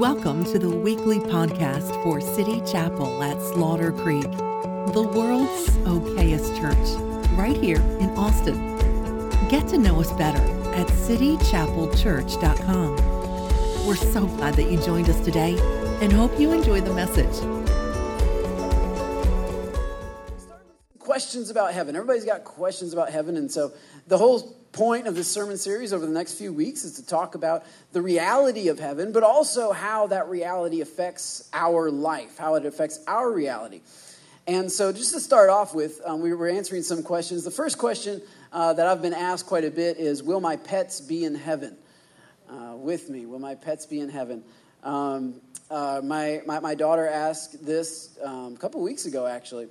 Welcome to the weekly podcast for City Chapel at Slaughter Creek, the world's okayest church, right here in Austin. Get to know us better at citychapelchurch.com. We're so glad that you joined us today and hope you enjoy the message. Questions about heaven. Everybody's got questions about heaven, and so the whole point of this sermon series over the next few weeks is to talk about the reality of heaven, but also how that reality affects our life, how it affects our reality. And so, just to start off with, um, we were answering some questions. The first question uh, that I've been asked quite a bit is Will my pets be in heaven uh, with me? Will my pets be in heaven? Um, uh, my, my, my, daughter asked this um, a couple weeks ago, actually.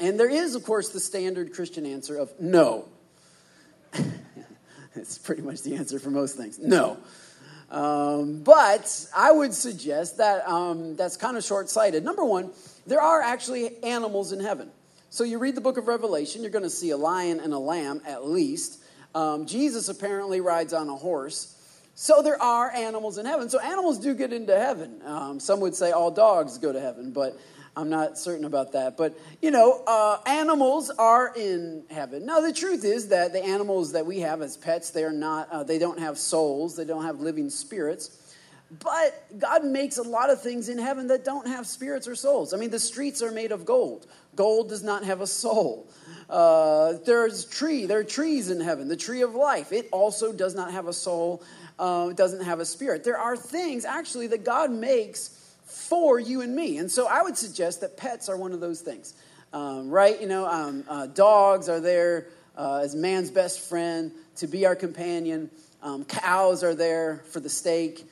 And there is, of course, the standard Christian answer of no. It's pretty much the answer for most things no. Um, but I would suggest that um, that's kind of short sighted. Number one, there are actually animals in heaven. So you read the book of Revelation, you're going to see a lion and a lamb at least. Um, Jesus apparently rides on a horse. So there are animals in heaven. So animals do get into heaven. Um, some would say all dogs go to heaven, but I'm not certain about that. But, you know, uh, animals are in heaven. Now, the truth is that the animals that we have as pets, they are not, uh, they don't have souls, they don't have living spirits. But God makes a lot of things in heaven that don't have spirits or souls. I mean, the streets are made of gold. Gold does not have a soul. Uh, there's tree. There are trees in heaven. The tree of life. It also does not have a soul. Uh, doesn't have a spirit. There are things actually that God makes for you and me, and so I would suggest that pets are one of those things. Um, right? You know, um, uh, dogs are there uh, as man's best friend to be our companion. Um, cows are there for the steak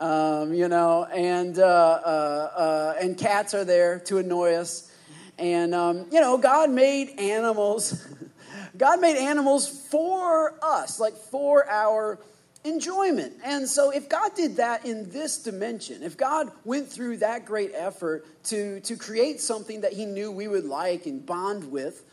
um, you know, and, uh, uh, uh, and cats are there to annoy us. And, um, you know, God made animals. God made animals for us, like for our enjoyment. And so, if God did that in this dimension, if God went through that great effort to, to create something that He knew we would like and bond with,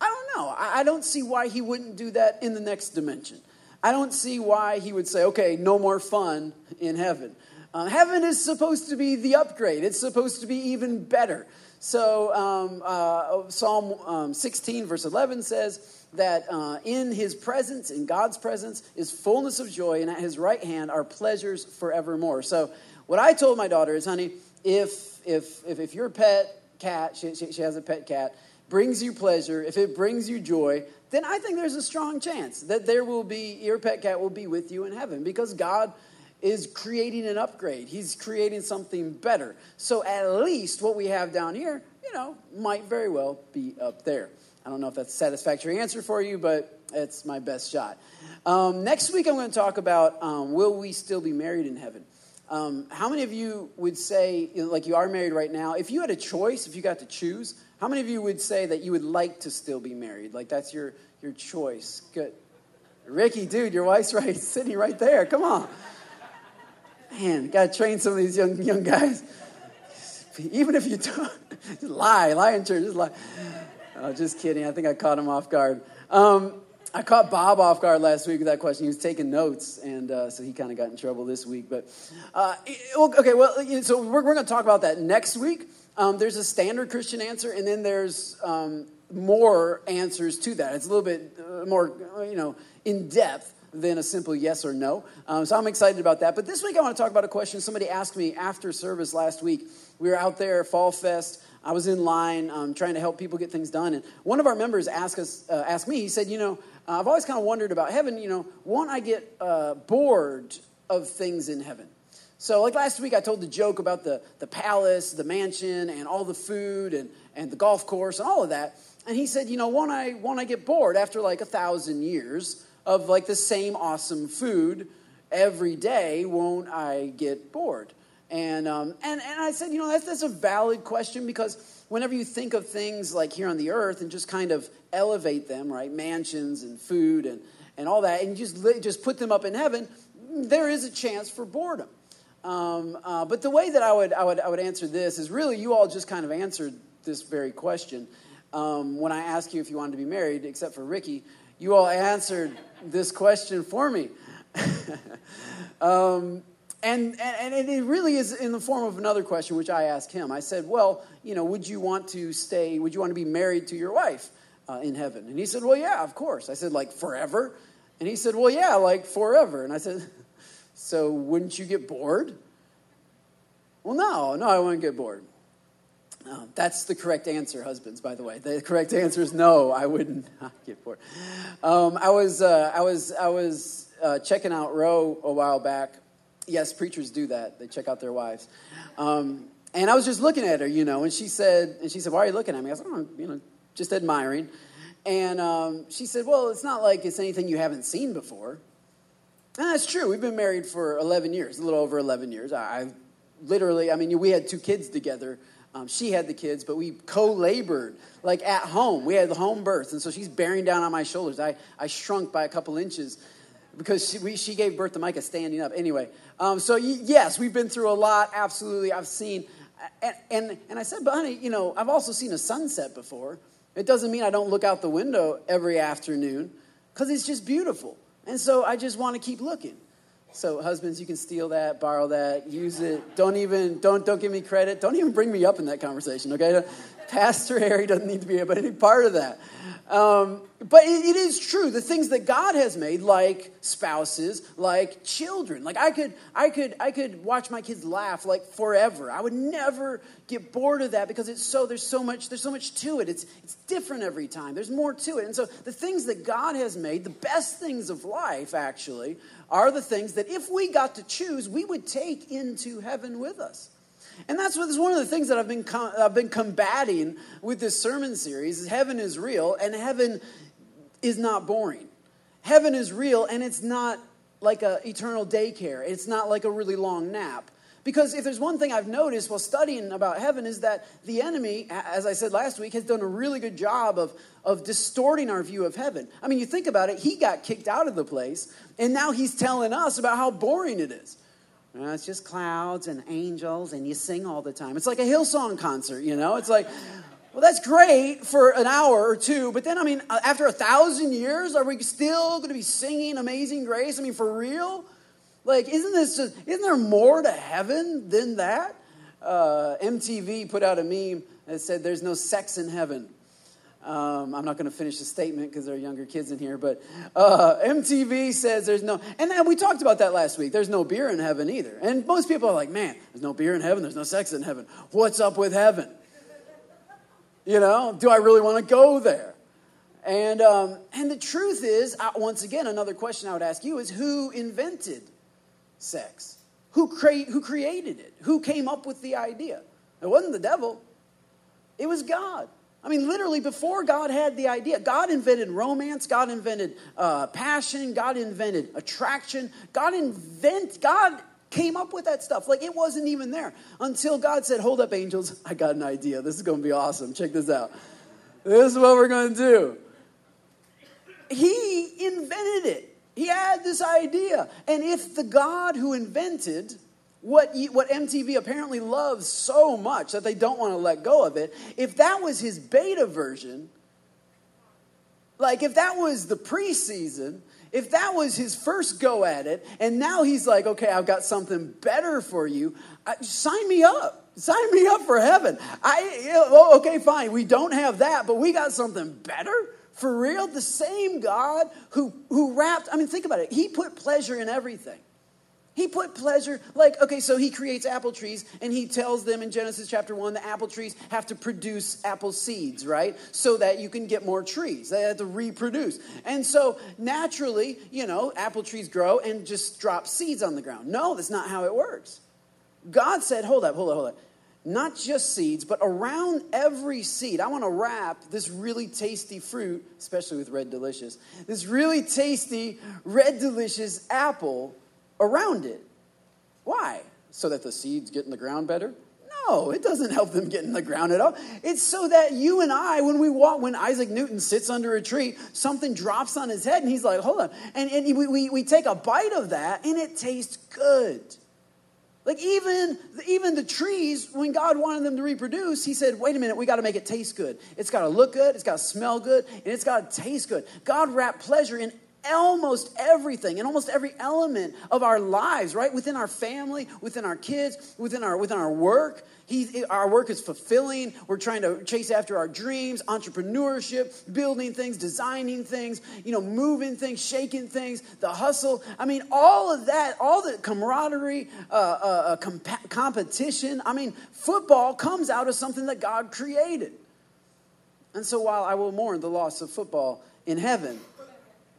I don't know. I, I don't see why He wouldn't do that in the next dimension. I don't see why he would say, okay, no more fun in heaven. Uh, heaven is supposed to be the upgrade, it's supposed to be even better. So, um, uh, Psalm um, 16, verse 11 says that uh, in his presence, in God's presence, is fullness of joy, and at his right hand are pleasures forevermore. So, what I told my daughter is, honey, if, if, if, if your pet cat, she, she, she has a pet cat, brings you pleasure, if it brings you joy, then I think there's a strong chance that there will be, your pet cat will be with you in heaven because God is creating an upgrade. He's creating something better. So at least what we have down here, you know, might very well be up there. I don't know if that's a satisfactory answer for you, but it's my best shot. Um, next week, I'm going to talk about um, will we still be married in heaven? Um, how many of you would say, you know, like you are married right now, if you had a choice, if you got to choose, how many of you would say that you would like to still be married? Like that's your, your choice. Good. Ricky, dude, your wife's right sitting right there. Come on. Man, got to train some of these young young guys. Even if you don't, lie, lie in church, just lie. Oh, just kidding. I think I caught him off guard. Um, I caught Bob off guard last week with that question. He was taking notes, and uh, so he kind of got in trouble this week. But uh, okay, well, so we're, we're going to talk about that next week. Um, there's a standard Christian answer, and then there's um, more answers to that. It's a little bit uh, more, you know, in depth than a simple yes or no. Um, so I'm excited about that. But this week I want to talk about a question somebody asked me after service last week. We were out there, Fall Fest. I was in line um, trying to help people get things done. And one of our members asked, us, uh, asked me, he said, You know, I've always kind of wondered about heaven. You know, won't I get uh, bored of things in heaven? So, like last week, I told the joke about the, the palace, the mansion, and all the food, and, and the golf course, and all of that. And he said, You know, won't I, won't I get bored after like a thousand years of like the same awesome food every day? Won't I get bored? And, um, and, and I said, You know, that's, that's a valid question because whenever you think of things like here on the earth and just kind of elevate them, right? Mansions and food and, and all that, and just, just put them up in heaven, there is a chance for boredom. Um, uh, but the way that I would, I, would, I would answer this is really you all just kind of answered this very question. Um, when I asked you if you wanted to be married, except for Ricky, you all answered this question for me. um, and, and, and it really is in the form of another question, which I asked him. I said, Well, you know, would you want to stay, would you want to be married to your wife uh, in heaven? And he said, Well, yeah, of course. I said, Like forever? And he said, Well, yeah, like forever. And I said, So wouldn't you get bored? Well, no, no, I wouldn't get bored. Uh, that's the correct answer, husbands. By the way, the correct answer is no. I wouldn't get bored. Um, I was, uh, I was, I was uh, checking out Roe a while back, yes, preachers do that. They check out their wives. Um, and I was just looking at her, you know, and she said, and she said, why are you looking at me? I said, oh, you know, just admiring. And um, she said, well, it's not like it's anything you haven't seen before. And that's true. We've been married for 11 years, a little over 11 years. I, I literally, I mean, we had two kids together. Um, she had the kids, but we co labored, like at home. We had home birth. And so she's bearing down on my shoulders. I, I shrunk by a couple inches because she, we, she gave birth to Micah standing up. Anyway, um, so yes, we've been through a lot. Absolutely, I've seen, and, and and I said, but honey, you know, I've also seen a sunset before. It doesn't mean I don't look out the window every afternoon because it's just beautiful, and so I just want to keep looking. So husbands, you can steal that, borrow that, use it. Don't even don't don't give me credit. Don't even bring me up in that conversation. Okay, Pastor Harry doesn't need to be any part of that. Um, but it, it is true. The things that God has made, like spouses, like children, like I could, I could, I could watch my kids laugh like forever. I would never get bored of that because it's so there's so much there's so much to it. It's it's different every time. There's more to it. And so the things that God has made, the best things of life, actually, are the things that if we got to choose, we would take into heaven with us. And that's what is one of the things that I've been I've been combating with this sermon series. Is heaven is real and heaven is not boring. Heaven is real and it's not like a eternal daycare. It's not like a really long nap. Because if there's one thing I've noticed while studying about heaven is that the enemy, as I said last week, has done a really good job of, of distorting our view of heaven. I mean, you think about it, he got kicked out of the place, and now he's telling us about how boring it is. Uh, it's just clouds and angels, and you sing all the time. It's like a Hillsong concert, you know? It's like, well, that's great for an hour or two, but then, I mean, uh, after a thousand years, are we still going to be singing Amazing Grace? I mean, for real? Like, isn't this just, isn't there more to heaven than that? Uh, MTV put out a meme that said, There's no sex in heaven. Um, I'm not going to finish the statement because there are younger kids in here, but uh, MTV says there's no, and we talked about that last week. There's no beer in heaven either. And most people are like, man, there's no beer in heaven, there's no sex in heaven. What's up with heaven? You know, do I really want to go there? And, um, and the truth is, uh, once again, another question I would ask you is who invented sex? Who, cre- who created it? Who came up with the idea? It wasn't the devil, it was God. I mean, literally, before God had the idea, God invented romance, God invented uh, passion, God invented attraction, God invent, God came up with that stuff. Like it wasn't even there until God said, "Hold up, angels! I got an idea. This is going to be awesome. Check this out. This is what we're going to do." He invented it. He had this idea, and if the God who invented what, what MTV apparently loves so much that they don't want to let go of it, if that was his beta version, like if that was the preseason, if that was his first go at it, and now he's like, okay, I've got something better for you, I, sign me up. Sign me up for heaven. I, oh, okay, fine. We don't have that, but we got something better. For real, the same God who, who wrapped, I mean, think about it. He put pleasure in everything. He put pleasure, like, okay, so he creates apple trees and he tells them in Genesis chapter 1 the apple trees have to produce apple seeds, right? So that you can get more trees. They have to reproduce. And so naturally, you know, apple trees grow and just drop seeds on the ground. No, that's not how it works. God said, hold up, hold up, hold up. Not just seeds, but around every seed, I want to wrap this really tasty fruit, especially with Red Delicious, this really tasty Red Delicious apple around it. Why? So that the seeds get in the ground better? No, it doesn't help them get in the ground at all. It's so that you and I, when we walk, when Isaac Newton sits under a tree, something drops on his head and he's like, hold on. And, and we, we, we take a bite of that and it tastes good. Like even, even the trees, when God wanted them to reproduce, he said, wait a minute, we got to make it taste good. It's got to look good, it's got to smell good, and it's got to taste good. God wrapped pleasure in almost everything and almost every element of our lives, right? Within our family, within our kids, within our within our work. Our work is fulfilling. We're trying to chase after our dreams, entrepreneurship, building things, designing things, you know, moving things, shaking things, the hustle. I mean, all of that, all the camaraderie, uh, uh, uh comp- competition. I mean, football comes out of something that God created. And so while I will mourn the loss of football in heaven,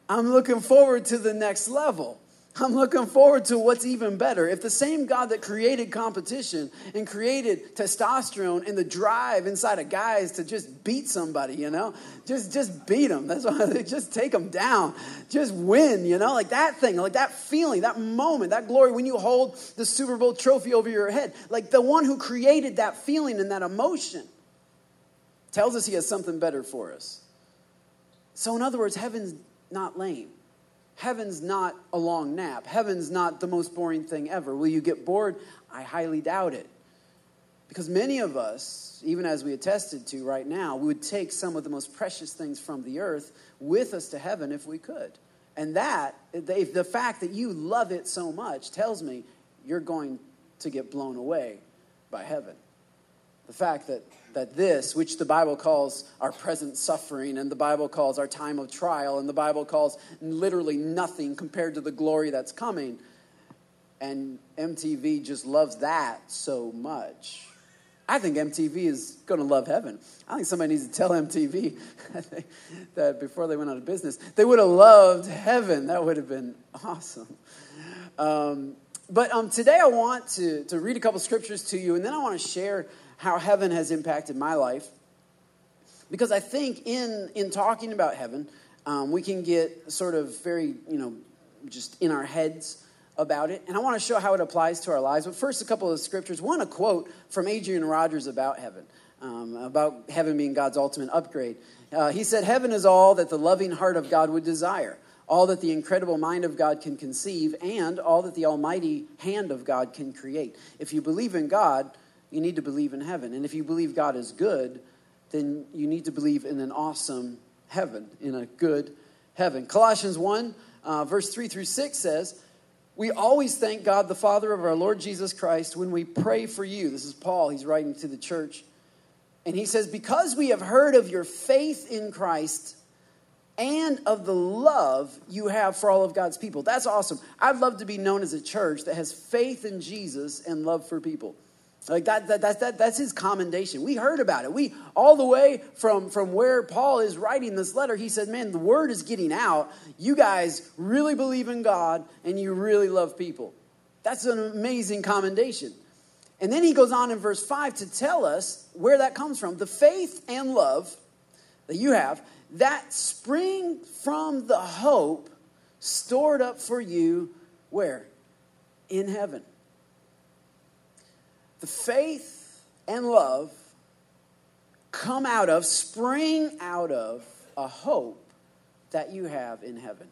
I'm looking forward to the next level. I'm looking forward to what's even better. If the same God that created competition and created testosterone and the drive inside of guys to just beat somebody, you know, just just beat them. That's why they just take them down, just win, you know, like that thing, like that feeling, that moment, that glory when you hold the Super Bowl trophy over your head, like the one who created that feeling and that emotion tells us he has something better for us. So, in other words, heaven's not lame. Heaven's not a long nap. Heaven's not the most boring thing ever. Will you get bored? I highly doubt it. Because many of us, even as we attested to right now, we would take some of the most precious things from the earth with us to heaven if we could. And that, the fact that you love it so much, tells me you're going to get blown away by heaven. The fact that that this, which the Bible calls our present suffering, and the Bible calls our time of trial, and the Bible calls literally nothing compared to the glory that's coming, and MTV just loves that so much. I think MTV is going to love heaven. I think somebody needs to tell MTV that before they went out of business, they would have loved heaven. That would have been awesome. Um, but um, today I want to, to read a couple scriptures to you, and then I want to share how heaven has impacted my life. Because I think in, in talking about heaven, um, we can get sort of very, you know, just in our heads about it. And I want to show how it applies to our lives. But first, a couple of scriptures. One, a quote from Adrian Rogers about heaven, um, about heaven being God's ultimate upgrade. Uh, he said, Heaven is all that the loving heart of God would desire, all that the incredible mind of God can conceive, and all that the almighty hand of God can create. If you believe in God, you need to believe in heaven. And if you believe God is good, then you need to believe in an awesome heaven, in a good heaven. Colossians 1, uh, verse 3 through 6 says, We always thank God, the Father of our Lord Jesus Christ, when we pray for you. This is Paul, he's writing to the church. And he says, Because we have heard of your faith in Christ and of the love you have for all of God's people. That's awesome. I'd love to be known as a church that has faith in Jesus and love for people. Like that, that, that, that, that's his commendation. We heard about it. We, all the way from, from where Paul is writing this letter, he said, Man, the word is getting out. You guys really believe in God and you really love people. That's an amazing commendation. And then he goes on in verse 5 to tell us where that comes from. The faith and love that you have that spring from the hope stored up for you where? In heaven the faith and love come out of, spring out of a hope that you have in heaven.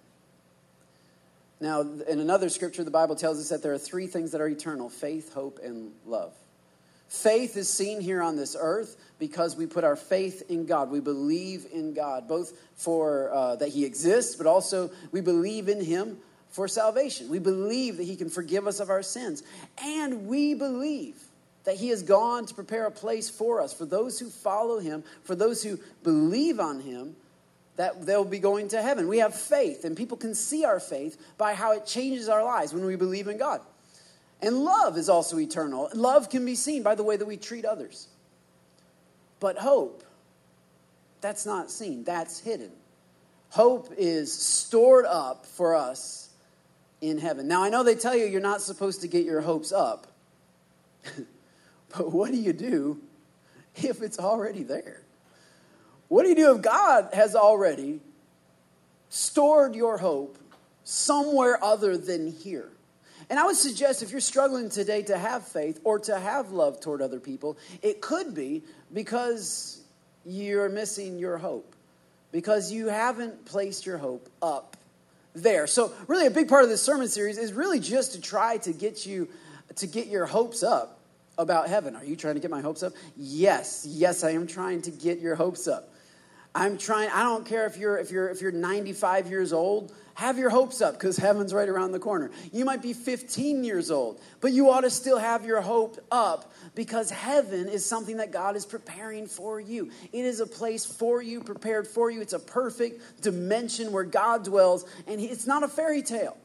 Now, in another scripture, the Bible tells us that there are three things that are eternal faith, hope, and love. Faith is seen here on this earth because we put our faith in God. We believe in God, both for uh, that He exists, but also we believe in Him for salvation. We believe that He can forgive us of our sins. And we believe that he has gone to prepare a place for us, for those who follow him, for those who believe on him, that they'll be going to heaven. We have faith, and people can see our faith by how it changes our lives when we believe in God. And love is also eternal. Love can be seen by the way that we treat others. But hope, that's not seen, that's hidden. Hope is stored up for us in heaven. Now, I know they tell you you're not supposed to get your hopes up. But what do you do if it's already there? What do you do if God has already stored your hope somewhere other than here? And I would suggest if you're struggling today to have faith or to have love toward other people, it could be because you're missing your hope, because you haven't placed your hope up there. So, really, a big part of this sermon series is really just to try to get you to get your hopes up about heaven. Are you trying to get my hopes up? Yes, yes, I am trying to get your hopes up. I'm trying, I don't care if you're if you're if you're 95 years old, have your hopes up because heaven's right around the corner. You might be 15 years old, but you ought to still have your hope up because heaven is something that God is preparing for you. It is a place for you, prepared for you. It's a perfect dimension where God dwells, and it's not a fairy tale.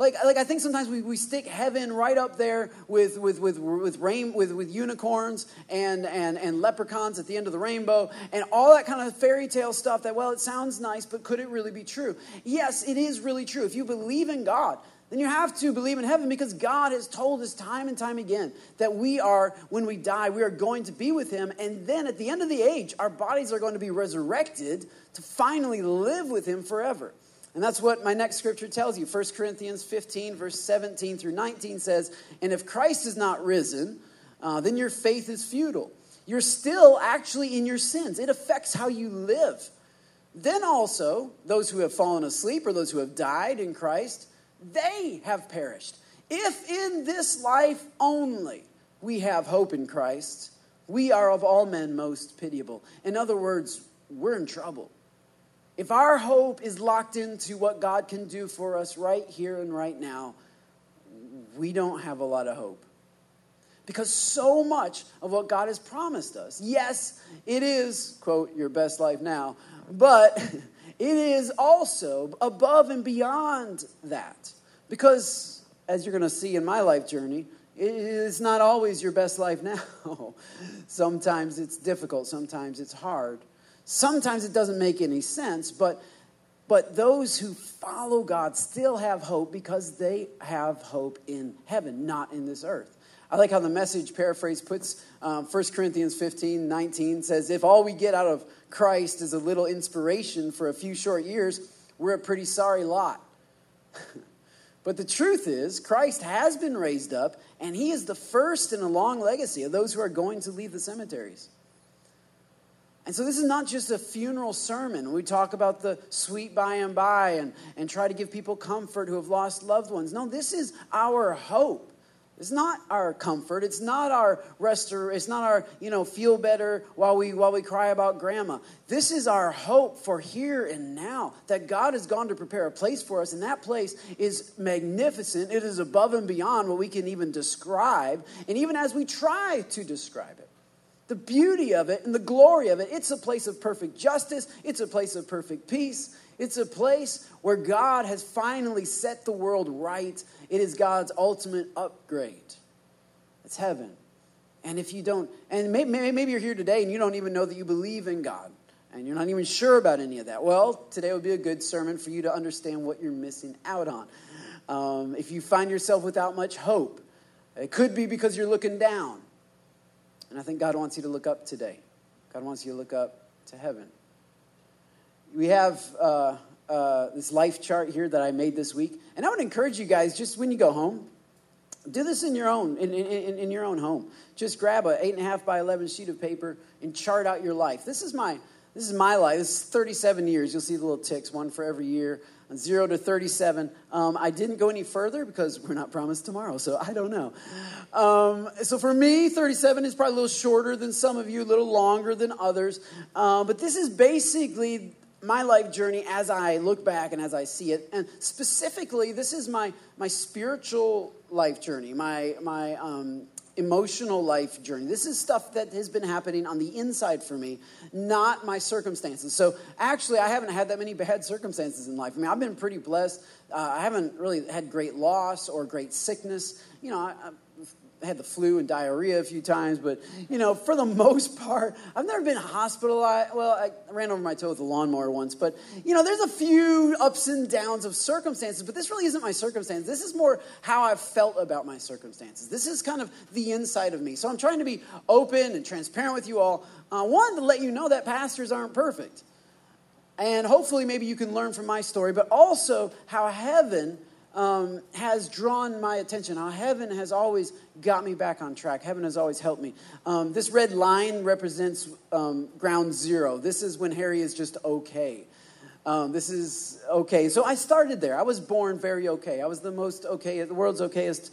Like, like I think sometimes we, we stick heaven right up there with, with, with, with, rain, with, with unicorns and, and, and leprechauns at the end of the rainbow and all that kind of fairy tale stuff that, well, it sounds nice, but could it really be true? Yes, it is really true. If you believe in God, then you have to believe in heaven because God has told us time and time again that we are, when we die, we are going to be with Him. And then at the end of the age, our bodies are going to be resurrected to finally live with Him forever. And that's what my next scripture tells you. 1 Corinthians 15, verse 17 through 19 says, And if Christ is not risen, uh, then your faith is futile. You're still actually in your sins, it affects how you live. Then also, those who have fallen asleep or those who have died in Christ, they have perished. If in this life only we have hope in Christ, we are of all men most pitiable. In other words, we're in trouble. If our hope is locked into what God can do for us right here and right now, we don't have a lot of hope. Because so much of what God has promised us, yes, it is, quote, your best life now, but it is also above and beyond that. Because, as you're going to see in my life journey, it's not always your best life now. sometimes it's difficult, sometimes it's hard. Sometimes it doesn't make any sense, but, but those who follow God still have hope because they have hope in heaven, not in this earth. I like how the message paraphrase puts um, 1 Corinthians 15 19 says, If all we get out of Christ is a little inspiration for a few short years, we're a pretty sorry lot. but the truth is, Christ has been raised up, and he is the first in a long legacy of those who are going to leave the cemeteries. And so this is not just a funeral sermon. We talk about the sweet by and by and, and try to give people comfort who have lost loved ones. No, this is our hope. It's not our comfort. It's not our restor. It's not our, you know, feel better while we while we cry about grandma. This is our hope for here and now. That God has gone to prepare a place for us, and that place is magnificent. It is above and beyond what we can even describe, and even as we try to describe it the beauty of it and the glory of it. It's a place of perfect justice, it's a place of perfect peace. It's a place where God has finally set the world right. It is God's ultimate upgrade. It's heaven. And if you don't, and maybe, maybe you're here today and you don't even know that you believe in God and you're not even sure about any of that. Well, today would be a good sermon for you to understand what you're missing out on. Um, if you find yourself without much hope, it could be because you're looking down. And I think God wants you to look up today. God wants you to look up to heaven. We have uh, uh, this life chart here that I made this week. And I would encourage you guys, just when you go home, do this in your own in, in, in your own home. Just grab a eight and a half by eleven sheet of paper and chart out your life. This is my this is my life. This is 37 years. You'll see the little ticks, one for every year. 0 to 37. Um, I didn't go any further because we're not promised tomorrow, so I don't know. Um, so for me, 37 is probably a little shorter than some of you, a little longer than others. Um, but this is basically my life journey as I look back and as I see it. And specifically, this is my, my spiritual life journey, my, my um, emotional life journey. This is stuff that has been happening on the inside for me, not my circumstances. So actually, I haven't had that many bad circumstances in life. I mean, I've been pretty blessed. Uh, I haven't really had great loss or great sickness. You know, I, had the flu and diarrhea a few times, but you know, for the most part, I've never been hospitalized. Well, I ran over my toe with a lawnmower once, but you know, there's a few ups and downs of circumstances, but this really isn't my circumstance. This is more how I've felt about my circumstances. This is kind of the inside of me. So I'm trying to be open and transparent with you all. Uh, one, to let you know that pastors aren't perfect. And hopefully, maybe you can learn from my story, but also how heaven um, has drawn my attention. Heaven has always got me back on track. Heaven has always helped me. Um, this red line represents um, ground zero. This is when Harry is just okay. Um, this is okay. So I started there. I was born very okay. I was the most okay, the world's okayest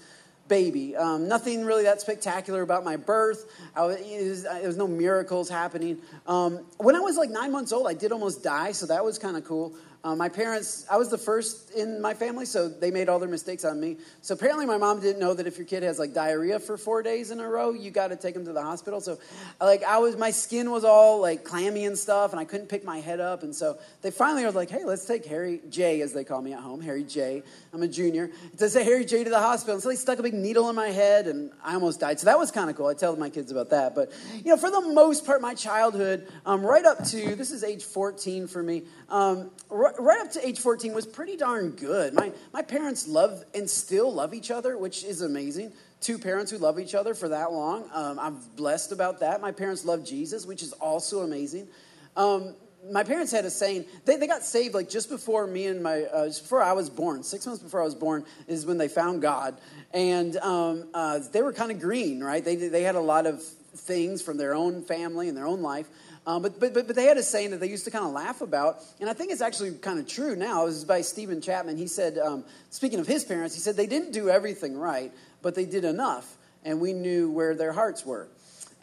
baby. Um, nothing really that spectacular about my birth. Was, was, there was no miracles happening. Um, when I was like nine months old, I did almost die, so that was kind of cool. Uh, my parents, I was the first in my family, so they made all their mistakes on me. So apparently, my mom didn't know that if your kid has like diarrhea for four days in a row, you got to take them to the hospital. So, like, I was, my skin was all like clammy and stuff, and I couldn't pick my head up. And so they finally were like, hey, let's take Harry J, as they call me at home, Harry J. I'm a junior. To say Harry J to the hospital. And so they stuck a big needle in my head, and I almost died. So that was kind of cool. I tell my kids about that. But, you know, for the most part, my childhood, um, right up to, this is age 14 for me, um, right, right up to age 14 was pretty darn good. My, my parents love and still love each other, which is amazing. Two parents who love each other for that long. Um, I'm blessed about that. My parents love Jesus, which is also amazing. Um, my parents had a saying they, they got saved like just before me and my uh, before i was born six months before i was born is when they found god and um, uh, they were kind of green right they, they had a lot of things from their own family and their own life um, but, but, but, they had a saying that they used to kind of laugh about, and I think it's actually kind of true now. It was by Stephen Chapman. He said, um, speaking of his parents, he said they didn't do everything right, but they did enough, and we knew where their hearts were.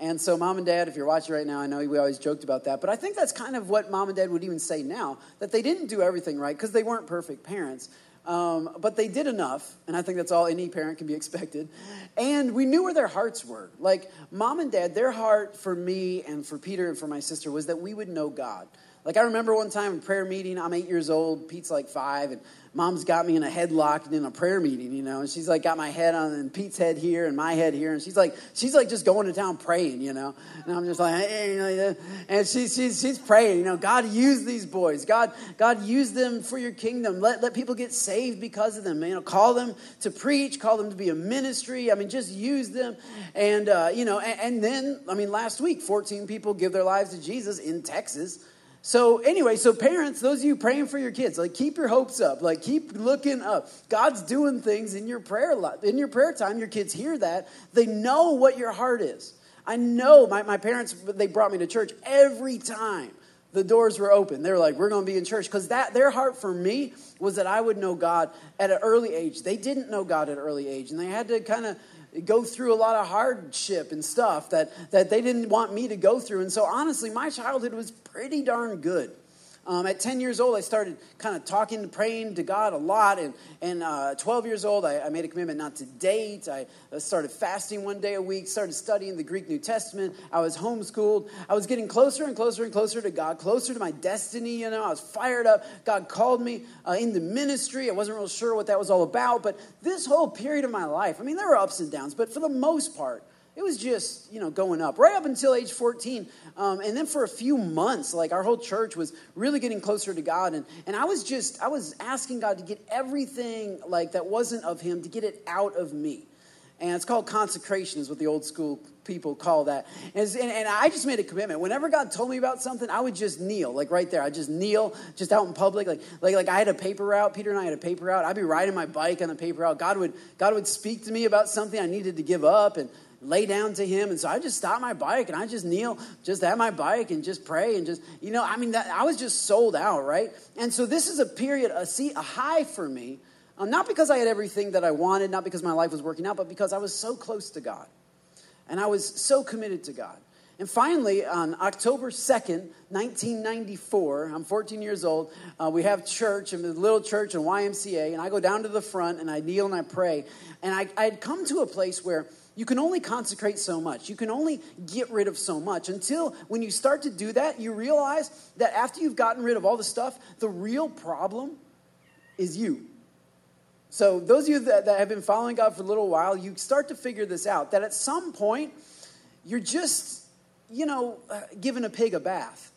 And so, mom and dad, if you're watching right now, I know we always joked about that, but I think that's kind of what mom and dad would even say now that they didn't do everything right because they weren't perfect parents. Um, but they did enough, and I think that's all any parent can be expected. And we knew where their hearts were. Like, mom and dad, their heart for me and for Peter and for my sister was that we would know God. Like, I remember one time in prayer meeting, I'm eight years old, Pete's like five, and mom's got me in a headlock and in a prayer meeting, you know, and she's like got my head on and Pete's head here and my head here, and she's like, she's like just going to town praying, you know, and I'm just like, hey, and she's she's she's praying, you know, God use these boys, God God use them for your kingdom, let let people get saved because of them, you know, call them to preach, call them to be a ministry, I mean, just use them, and uh, you know, and, and then I mean, last week, 14 people give their lives to Jesus in Texas. So anyway, so parents, those of you praying for your kids, like keep your hopes up, like keep looking up. God's doing things in your prayer life, in your prayer time. Your kids hear that. They know what your heart is. I know my, my parents, they brought me to church every time the doors were open. They were like, we're going to be in church. Because that their heart for me was that I would know God at an early age. They didn't know God at an early age, and they had to kind of go through a lot of hardship and stuff that, that they didn't want me to go through. And so, honestly, my childhood was pretty darn good. Um, at 10 years old, I started kind of talking and praying to God a lot. And, and uh, 12 years old, I, I, made a commitment not to date. I started fasting one day a week, started studying the Greek New Testament. I was homeschooled. I was getting closer and closer and closer to God, closer to my destiny. You know, I was fired up. God called me uh, into ministry. I wasn't real sure what that was all about. But this whole period of my life, I mean, there were ups and downs, but for the most part, it was just you know going up. Right up until age 14 um, and then for a few months like our whole church was really getting closer to god and, and i was just i was asking god to get everything like that wasn't of him to get it out of me. And it's called consecration is what the old school people call that. And, and, and, i just made a commitment. Whenever god told me about something i would just kneel like right there. I just kneel just out in public like, like like i had a paper route. Peter and i had a paper route. I'd be riding my bike on the paper route. God would god would speak to me about something i needed to give up and lay down to him. And so I just stopped my bike and I just kneel, just at my bike and just pray and just, you know, I mean, that, I was just sold out, right? And so this is a period, a, see, a high for me, um, not because I had everything that I wanted, not because my life was working out, but because I was so close to God. And I was so committed to God. And finally, on October 2nd, 1994, I'm 14 years old. Uh, we have church, a little church in YMCA, and I go down to the front and I kneel and I pray. And I had come to a place where you can only consecrate so much. You can only get rid of so much until when you start to do that, you realize that after you've gotten rid of all the stuff, the real problem is you. So, those of you that, that have been following God for a little while, you start to figure this out that at some point, you're just, you know, uh, giving a pig a bath.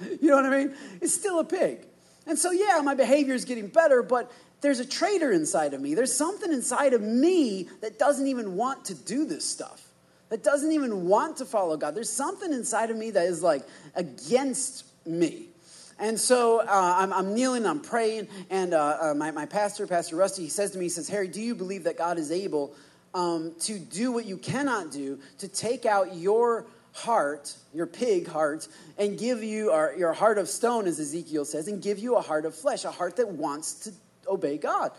you know what I mean? It's still a pig. And so, yeah, my behavior is getting better, but there's a traitor inside of me. There's something inside of me that doesn't even want to do this stuff, that doesn't even want to follow God. There's something inside of me that is like against me. And so uh, I'm, I'm, kneeling, I'm praying, and uh, uh, my, my pastor, Pastor Rusty, he says to me, he says, Harry, do you believe that God is able um, to do what you cannot do, to take out your heart, your pig heart, and give you our, your heart of stone, as Ezekiel says, and give you a heart of flesh, a heart that wants to obey God.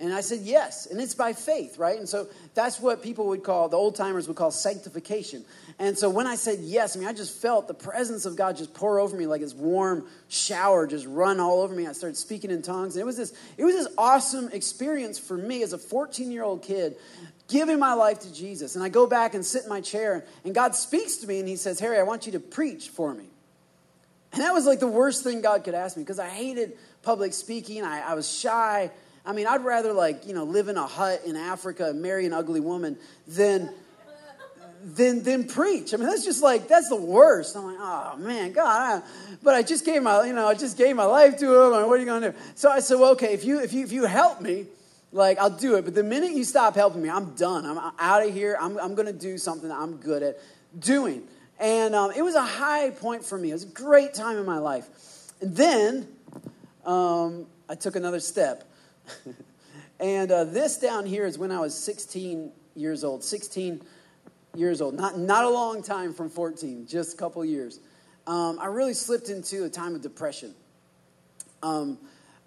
And I said, Yes. And it's by faith, right? And so that's what people would call, the old timers would call sanctification. And so when I said yes, I mean, I just felt the presence of God just pour over me like this warm shower just run all over me. I started speaking in tongues. And it was this, it was this awesome experience for me as a 14 year old kid giving my life to Jesus. And I go back and sit in my chair, and God speaks to me and He says, Harry, I want you to preach for me. And that was like the worst thing God could ask me because I hated public speaking. I, I was shy. I mean, I'd rather like, you know, live in a hut in Africa and marry an ugly woman than than than preach. I mean, that's just like that's the worst. I'm like, oh man, God. but I just gave my, you know, I just gave my life to him. what are you going to do? So I said, well, okay, if you if you if you help me, like I'll do it. But the minute you stop helping me, I'm done. I'm out of here. I'm I'm going to do something that I'm good at doing. And um, it was a high point for me. It was a great time in my life. And then um, I took another step. and uh, this down here is when I was 16 years old. 16 years old. Not, not a long time from 14, just a couple years. Um, I really slipped into a time of depression. Um,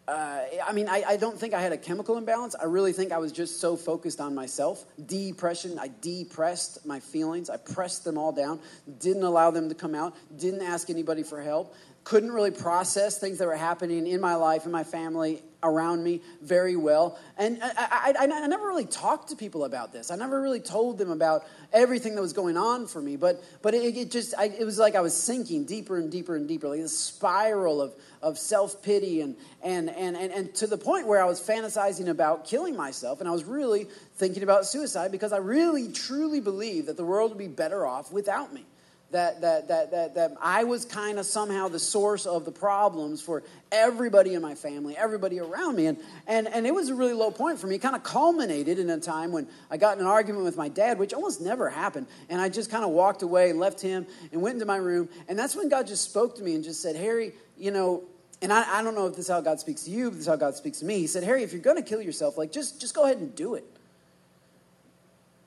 uh, I mean, I, I, don't think I had a chemical imbalance. I really think I was just so focused on myself. Depression, I depressed my feelings. I pressed them all down, didn't allow them to come out, didn't ask anybody for help, couldn't really process things that were happening in my life, in my family, around me very well. And I, I, I, never really talked to people about this. I never really told them about everything that was going on for me. But, but it, it just, I, it was like I was sinking deeper and deeper and deeper, like this spiral of, of self pity and, and, and, and, and to the point where I was fantasizing about killing myself. And I was really thinking about suicide because I really, truly believed that the world would be better off without me that, that, that, that, that I was kind of somehow the source of the problems for everybody in my family, everybody around me. And, and, and it was a really low point for me. It kind of culminated in a time when I got in an argument with my dad, which almost never happened. And I just kind of walked away left him and went into my room. And that's when God just spoke to me and just said, Harry, you know, and I, I don't know if this is how God speaks to you, but this is how God speaks to me. He said, Harry, if you're going to kill yourself, like just, just go ahead and do it.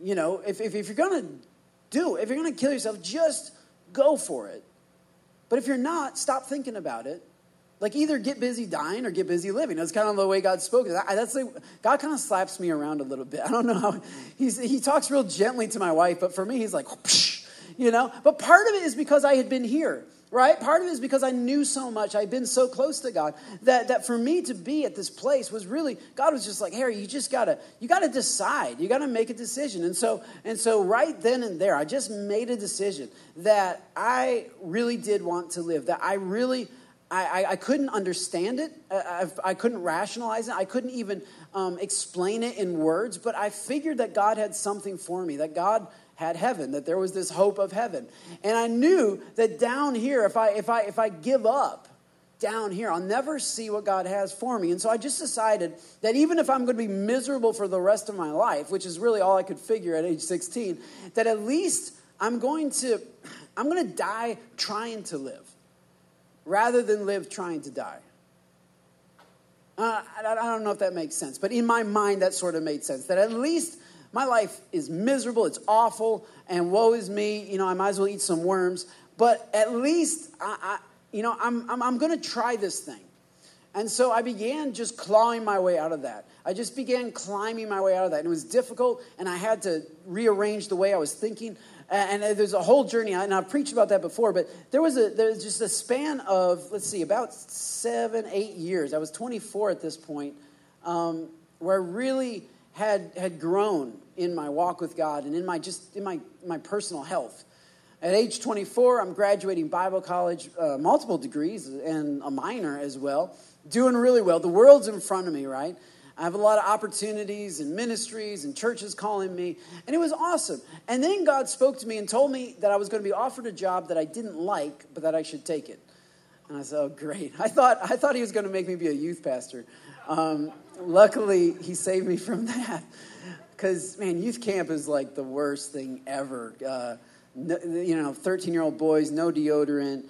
You know, if, if, if you're to do. If you're going to kill yourself, just go for it. But if you're not, stop thinking about it. Like either get busy dying or get busy living. That's kind of the way God spoke. That's like, God kind of slaps me around a little bit. I don't know how he's, he talks real gently to my wife, but for me, he's like, you know. But part of it is because I had been here right? Part of it is because I knew so much. I'd been so close to God that, that for me to be at this place was really, God was just like, Harry, you just gotta, you gotta decide. You gotta make a decision. And so, and so right then and there, I just made a decision that I really did want to live, that I really, I, I, I couldn't understand it. I, I, couldn't rationalize it. I couldn't even um, explain it in words, but I figured that God had something for me, that God had heaven, that there was this hope of heaven. And I knew that down here, if I, if I, if I give up down here, I'll never see what God has for me. And so I just decided that even if I'm going to be miserable for the rest of my life, which is really all I could figure at age 16, that at least I'm going to, I'm going to die trying to live rather than live trying to die. Uh, I, I don't know if that makes sense, but in my mind, that sort of made sense. That at least my life is miserable, it's awful, and woe is me. You know, I might as well eat some worms. But at least, I, I you know, I'm, I'm, I'm going to try this thing. And so I began just clawing my way out of that. I just began climbing my way out of that. And it was difficult, and I had to rearrange the way I was thinking. And there's a whole journey, and I've preached about that before, but there was, a, there was just a span of, let's see, about seven, eight years. I was 24 at this point, um, where I really had, had grown in my walk with God and in my just in my, my personal health. At age 24, I'm graduating Bible college, uh, multiple degrees and a minor as well, doing really well. The world's in front of me, right? I have a lot of opportunities and ministries and churches calling me, and it was awesome. And then God spoke to me and told me that I was going to be offered a job that I didn't like, but that I should take it. And I said, "Oh, great!" I thought I thought He was going to make me be a youth pastor. Um, luckily, He saved me from that because man, youth camp is like the worst thing ever. Uh, no, you know, thirteen-year-old boys, no deodorant,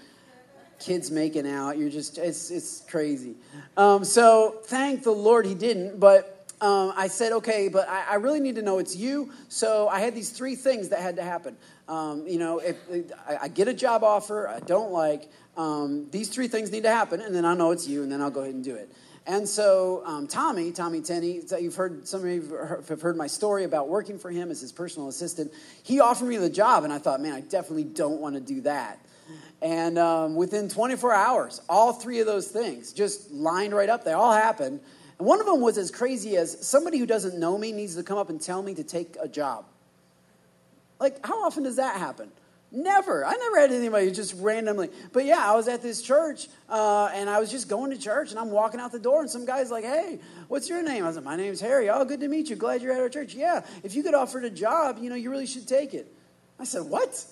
kids making out. You're just it's it's crazy. Um, so thank the Lord he didn't, but. Um, I said, okay, but I, I, really need to know it's you. So I had these three things that had to happen. Um, you know, if, if I, I, get a job offer I don't like, um, these three things need to happen, and then I know it's you, and then I'll go ahead and do it. And so um, Tommy, Tommy Tenney, you've heard some of you have heard my story about working for him as his personal assistant. He offered me the job, and I thought, man, I definitely don't want to do that. And um, within 24 hours, all three of those things just lined right up. They all happened. And one of them was as crazy as somebody who doesn't know me needs to come up and tell me to take a job. Like, how often does that happen? Never. I never had anybody just randomly. But yeah, I was at this church uh, and I was just going to church and I'm walking out the door and some guy's like, hey, what's your name? I was like, my name's Harry. Oh, good to meet you. Glad you're at our church. Yeah, if you get offered a job, you know, you really should take it. I said, what?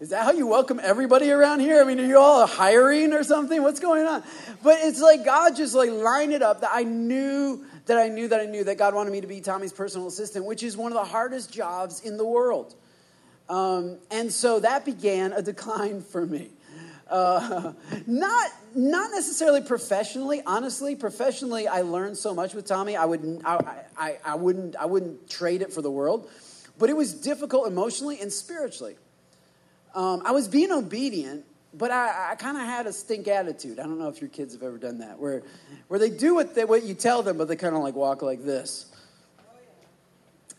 Is that how you welcome everybody around here? I mean, are you all hiring or something? What's going on? But it's like God just like lined it up that I knew that I knew that I knew that God wanted me to be Tommy's personal assistant, which is one of the hardest jobs in the world. Um, and so that began a decline for me. Uh, not not necessarily professionally. Honestly, professionally, I learned so much with Tommy. I would I, I, I wouldn't I wouldn't trade it for the world. But it was difficult emotionally and spiritually. Um, I was being obedient, but I, I kind of had a stink attitude. I don't know if your kids have ever done that, where where they do what they, what you tell them, but they kind of like walk like this.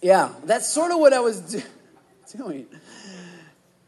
Yeah, that's sort of what I was doing doing?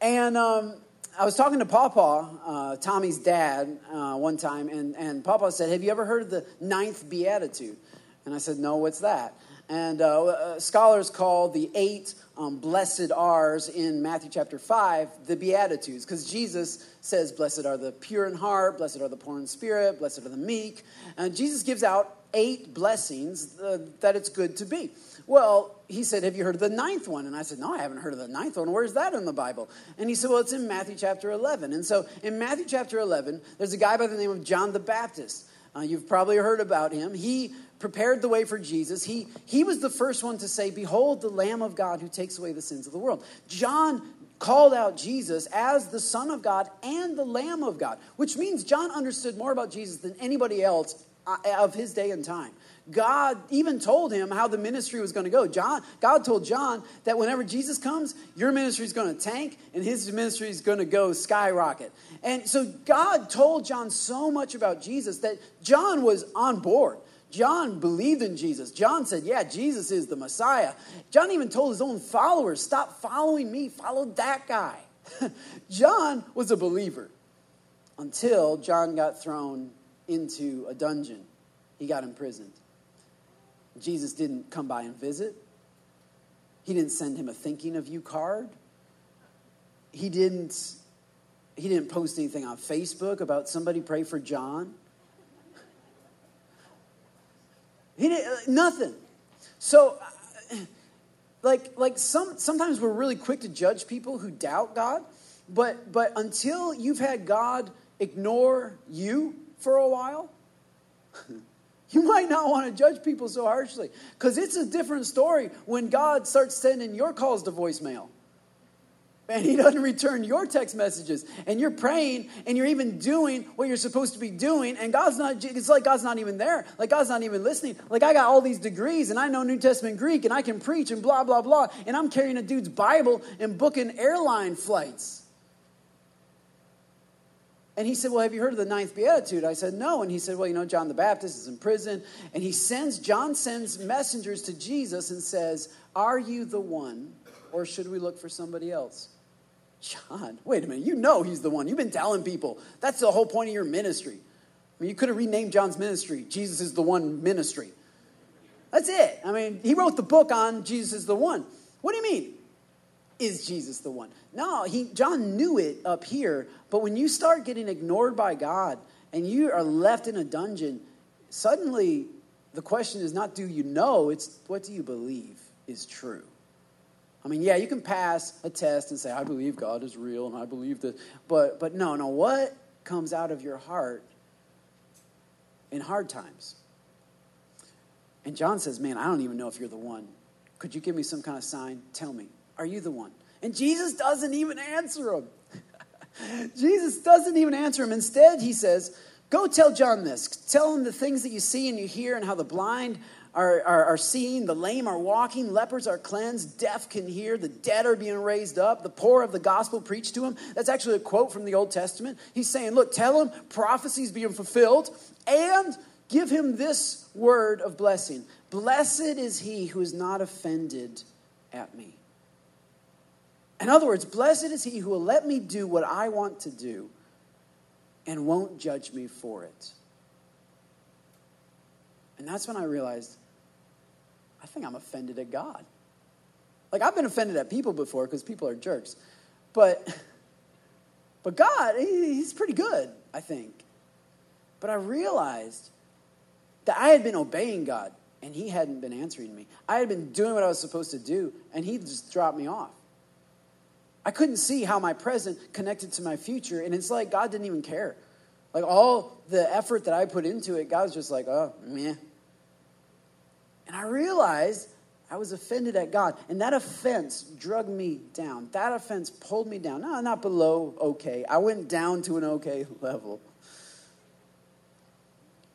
And um, I was talking to Papa, uh, Tommy's dad, uh, one time, and, and Papa said, Have you ever heard of the ninth beatitude? And I said, No, what's that? And uh, uh scholars call the eight um, blessed R's in Matthew chapter 5 the Beatitudes, because Jesus says, Blessed are the pure in heart, blessed are the poor in spirit, blessed are the meek. And Jesus gives out eight blessings uh, that it's good to be. Well, he said, Have you heard of the ninth one? And I said, No, I haven't heard of the ninth one. Where's that in the Bible? And he said, Well, it's in Matthew chapter 11. And so in Matthew chapter 11, there's a guy by the name of John the Baptist. Uh, you've probably heard about him. He prepared the way for Jesus. He, he was the first one to say, Behold, the Lamb of God who takes away the sins of the world. John called out Jesus as the Son of God and the Lamb of God, which means John understood more about Jesus than anybody else uh, of his day and time. God even told him how the ministry was going to go. John, God told John that whenever Jesus comes, your ministry is going to tank and his ministry is going to go skyrocket. And so God told John so much about Jesus that John was on board. John believed in Jesus. John said, Yeah, Jesus is the Messiah. John even told his own followers, Stop following me, follow that guy. John was a believer until John got thrown into a dungeon. He got imprisoned. Jesus didn't come by and visit. He didn't send him a thinking of you card. He didn't he didn't post anything on Facebook about somebody pray for John. He did uh, nothing. So like like some sometimes we're really quick to judge people who doubt God, but but until you've had God ignore you for a while, you might not want to judge people so harshly because it's a different story when God starts sending your calls to voicemail. And he doesn't return your text messages and you're praying and you're even doing what you're supposed to be doing and god's not it's like god's not even there. Like god's not even listening. Like i got all these degrees and i know new testament greek and i can preach and blah blah blah and i'm carrying a dude's bible and booking airline flights and he said, Well, have you heard of the ninth beatitude? I said, No. And he said, Well, you know, John the Baptist is in prison. And he sends, John sends messengers to Jesus and says, Are you the one, or should we look for somebody else? John, wait a minute, you know he's the one. You've been telling people. That's the whole point of your ministry. I mean, you could have renamed John's ministry. Jesus is the one ministry. That's it. I mean, he wrote the book on Jesus is the one. What do you mean? Is Jesus the one? No, he, John knew it up here, but when you start getting ignored by God and you are left in a dungeon, suddenly the question is not do you know, it's what do you believe is true? I mean, yeah, you can pass a test and say, I believe God is real and I believe this, But, but no, no, what comes out of your heart in hard times? And John says, Man, I don't even know if you're the one. Could you give me some kind of sign? Tell me, are you the one? And Jesus doesn't even answer him. Jesus doesn't even answer him. Instead, he says, Go tell John this. Tell him the things that you see and you hear and how the blind are, are, are seeing, the lame are walking, lepers are cleansed, deaf can hear, the dead are being raised up, the poor of the gospel preached to them. That's actually a quote from the Old Testament. He's saying, Look, tell him prophecies being fulfilled and give him this word of blessing Blessed is he who is not offended at me. In other words, blessed is he who will let me do what I want to do and won't judge me for it. And that's when I realized I think I'm offended at God. Like I've been offended at people before because people are jerks. But but God, he's pretty good, I think. But I realized that I had been obeying God and he hadn't been answering me. I had been doing what I was supposed to do and he just dropped me off. I couldn't see how my present connected to my future and it's like God didn't even care. Like all the effort that I put into it, God was just like, "Oh, meh." And I realized I was offended at God. And that offense drug me down. That offense pulled me down. No, not below okay. I went down to an okay level.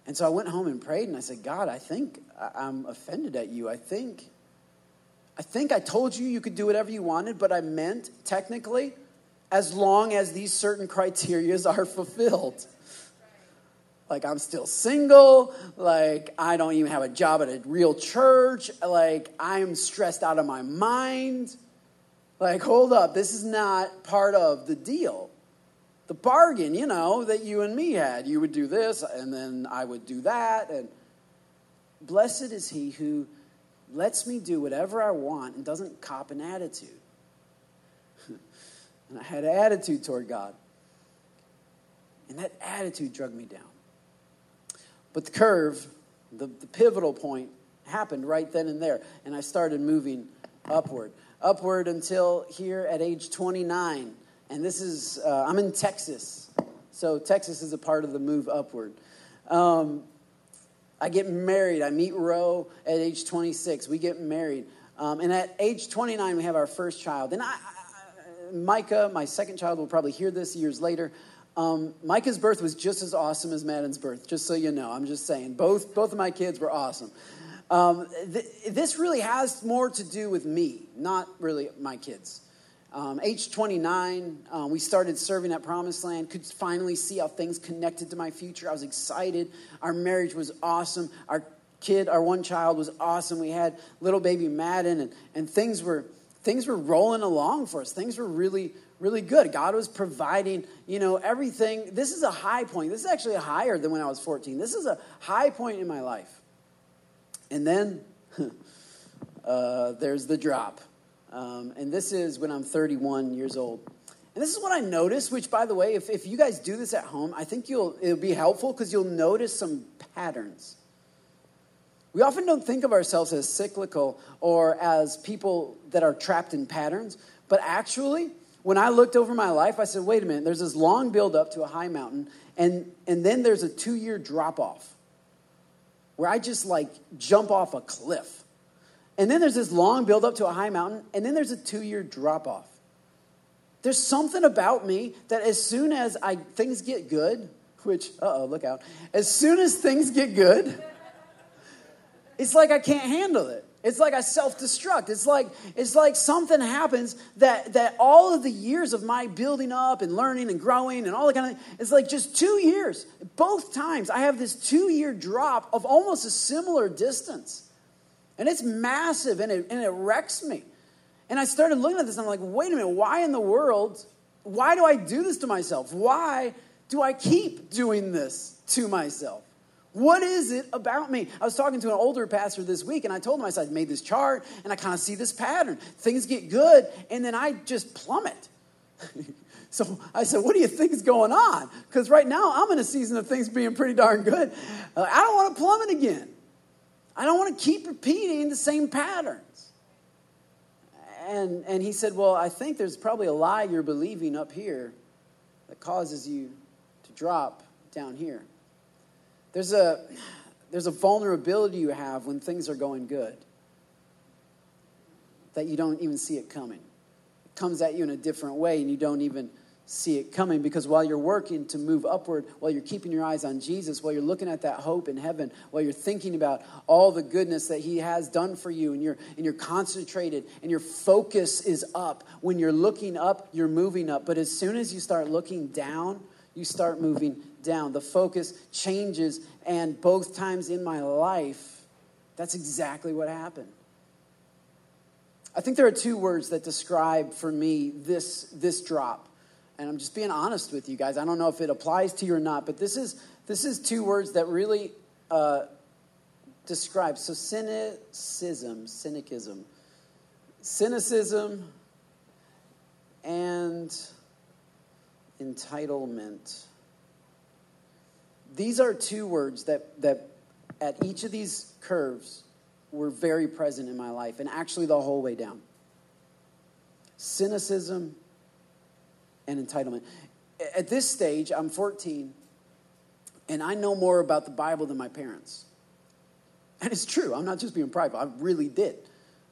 And so I went home and prayed and I said, God, I think I'm offended at you. I think I think I told you you could do whatever you wanted, but I meant technically as long as these certain criterias are fulfilled. Like, I'm still single. Like, I don't even have a job at a real church. Like, I'm stressed out of my mind. Like, hold up. This is not part of the deal. The bargain, you know, that you and me had. You would do this, and then I would do that. And blessed is he who lets me do whatever I want and doesn't cop an attitude. and I had an attitude toward God. And that attitude drug me down. But the curve, the, the pivotal point, happened right then and there. And I started moving upward. Upward until here at age 29. And this is, uh, I'm in Texas. So Texas is a part of the move upward. Um, I get married. I meet Roe at age 26. We get married. Um, and at age 29, we have our first child. And I, I, Micah, my second child, will probably hear this years later. Um, Micah's birth was just as awesome as Madden's birth, just so you know. I'm just saying. Both, both of my kids were awesome. Um, th- this really has more to do with me, not really my kids. Um, age 29, um, we started serving at Promised Land, could finally see how things connected to my future. I was excited. Our marriage was awesome. Our kid, our one child, was awesome. We had little baby Madden, and, and things, were, things were rolling along for us. Things were really, really good. God was providing, you know, everything. This is a high point. This is actually higher than when I was 14. This is a high point in my life. And then uh, there's the drop. Um, and this is when I'm 31 years old. And this is what I noticed, which, by the way, if, if you guys do this at home, I think you'll, it'll be helpful because you'll notice some patterns. We often don't think of ourselves as cyclical or as people that are trapped in patterns, but actually, when I looked over my life, I said, wait a minute, there's this long build up to a high mountain, and, and then there's a two year drop off where I just like jump off a cliff. And then there's this long build up to a high mountain, and then there's a two year drop off. There's something about me that as soon as I things get good, which, uh oh, look out. As soon as things get good, it's like I can't handle it. It's like I self-destruct. It's like it's like something happens that that all of the years of my building up and learning and growing and all that kind of it's like just two years. Both times I have this two-year drop of almost a similar distance. And it's massive and it, and it wrecks me. And I started looking at this and I'm like, wait a minute, why in the world, why do I do this to myself? Why do I keep doing this to myself? What is it about me? I was talking to an older pastor this week, and I told him, I said, I made this chart, and I kind of see this pattern. Things get good, and then I just plummet. so I said, What do you think is going on? Because right now I'm in a season of things being pretty darn good. Uh, I don't want to plummet again. I don't want to keep repeating the same patterns. And, and he said, Well, I think there's probably a lie you're believing up here that causes you to drop down here. There's a, there's a vulnerability you have when things are going good that you don't even see it coming. It comes at you in a different way and you don't even see it coming because while you're working to move upward, while you're keeping your eyes on Jesus, while you're looking at that hope in heaven, while you're thinking about all the goodness that He has done for you, and you're, and you're concentrated and your focus is up. When you're looking up, you're moving up. But as soon as you start looking down, you start moving down. The focus changes, and both times in my life, that's exactly what happened. I think there are two words that describe for me this, this drop and I'm just being honest with you guys. I don't know if it applies to you or not, but this is this is two words that really uh, describe. So cynicism, cynicism, cynicism, and entitlement. These are two words that that at each of these curves were very present in my life, and actually the whole way down. Cynicism and entitlement. At this stage, I'm 14, and I know more about the Bible than my parents. And it's true, I'm not just being prideful, I really did.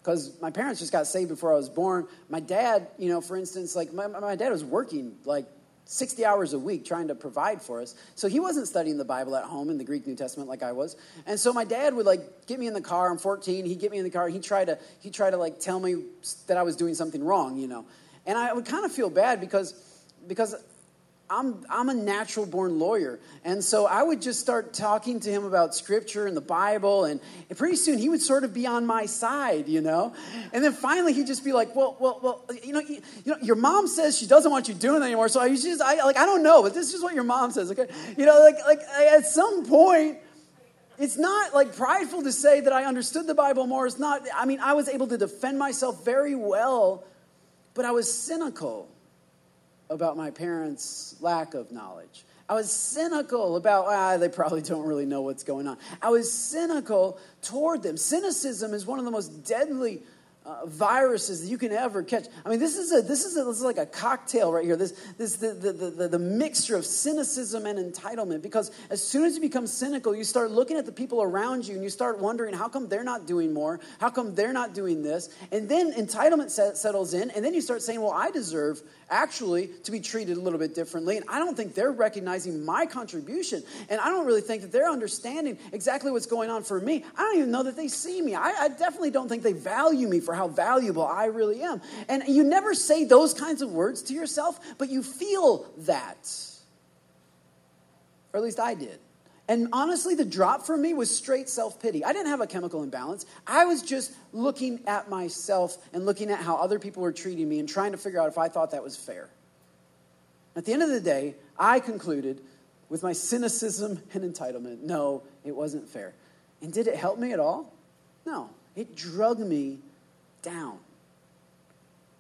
Because my parents just got saved before I was born. My dad, you know, for instance, like my, my dad was working like 60 hours a week trying to provide for us. So he wasn't studying the Bible at home in the Greek New Testament like I was. And so my dad would like get me in the car. I'm 14. He'd get me in the car. He tried to he tried to like tell me that I was doing something wrong, you know. And I would kind of feel bad because because I'm, I'm a natural born lawyer. And so I would just start talking to him about scripture and the Bible. And pretty soon he would sort of be on my side, you know? And then finally he'd just be like, well, well, well, you know, you, you know your mom says she doesn't want you doing that anymore. So I just, I, like, I don't know, but this is what your mom says, okay? You know, like, like at some point, it's not like prideful to say that I understood the Bible more. It's not, I mean, I was able to defend myself very well, but I was cynical about my parents' lack of knowledge. I was cynical about, ah, they probably don't really know what's going on. I was cynical toward them. Cynicism is one of the most deadly uh, viruses that you can ever catch. I mean, this is a this is, a, this is like a cocktail right here. This this the, the, the, the mixture of cynicism and entitlement. Because as soon as you become cynical, you start looking at the people around you and you start wondering how come they're not doing more? How come they're not doing this? And then entitlement set, settles in, and then you start saying, well, I deserve actually to be treated a little bit differently. And I don't think they're recognizing my contribution. And I don't really think that they're understanding exactly what's going on for me. I don't even know that they see me. I, I definitely don't think they value me for how valuable I really am. And you never say those kinds of words to yourself, but you feel that. Or at least I did. And honestly, the drop for me was straight self pity. I didn't have a chemical imbalance. I was just looking at myself and looking at how other people were treating me and trying to figure out if I thought that was fair. At the end of the day, I concluded with my cynicism and entitlement no, it wasn't fair. And did it help me at all? No, it drug me down.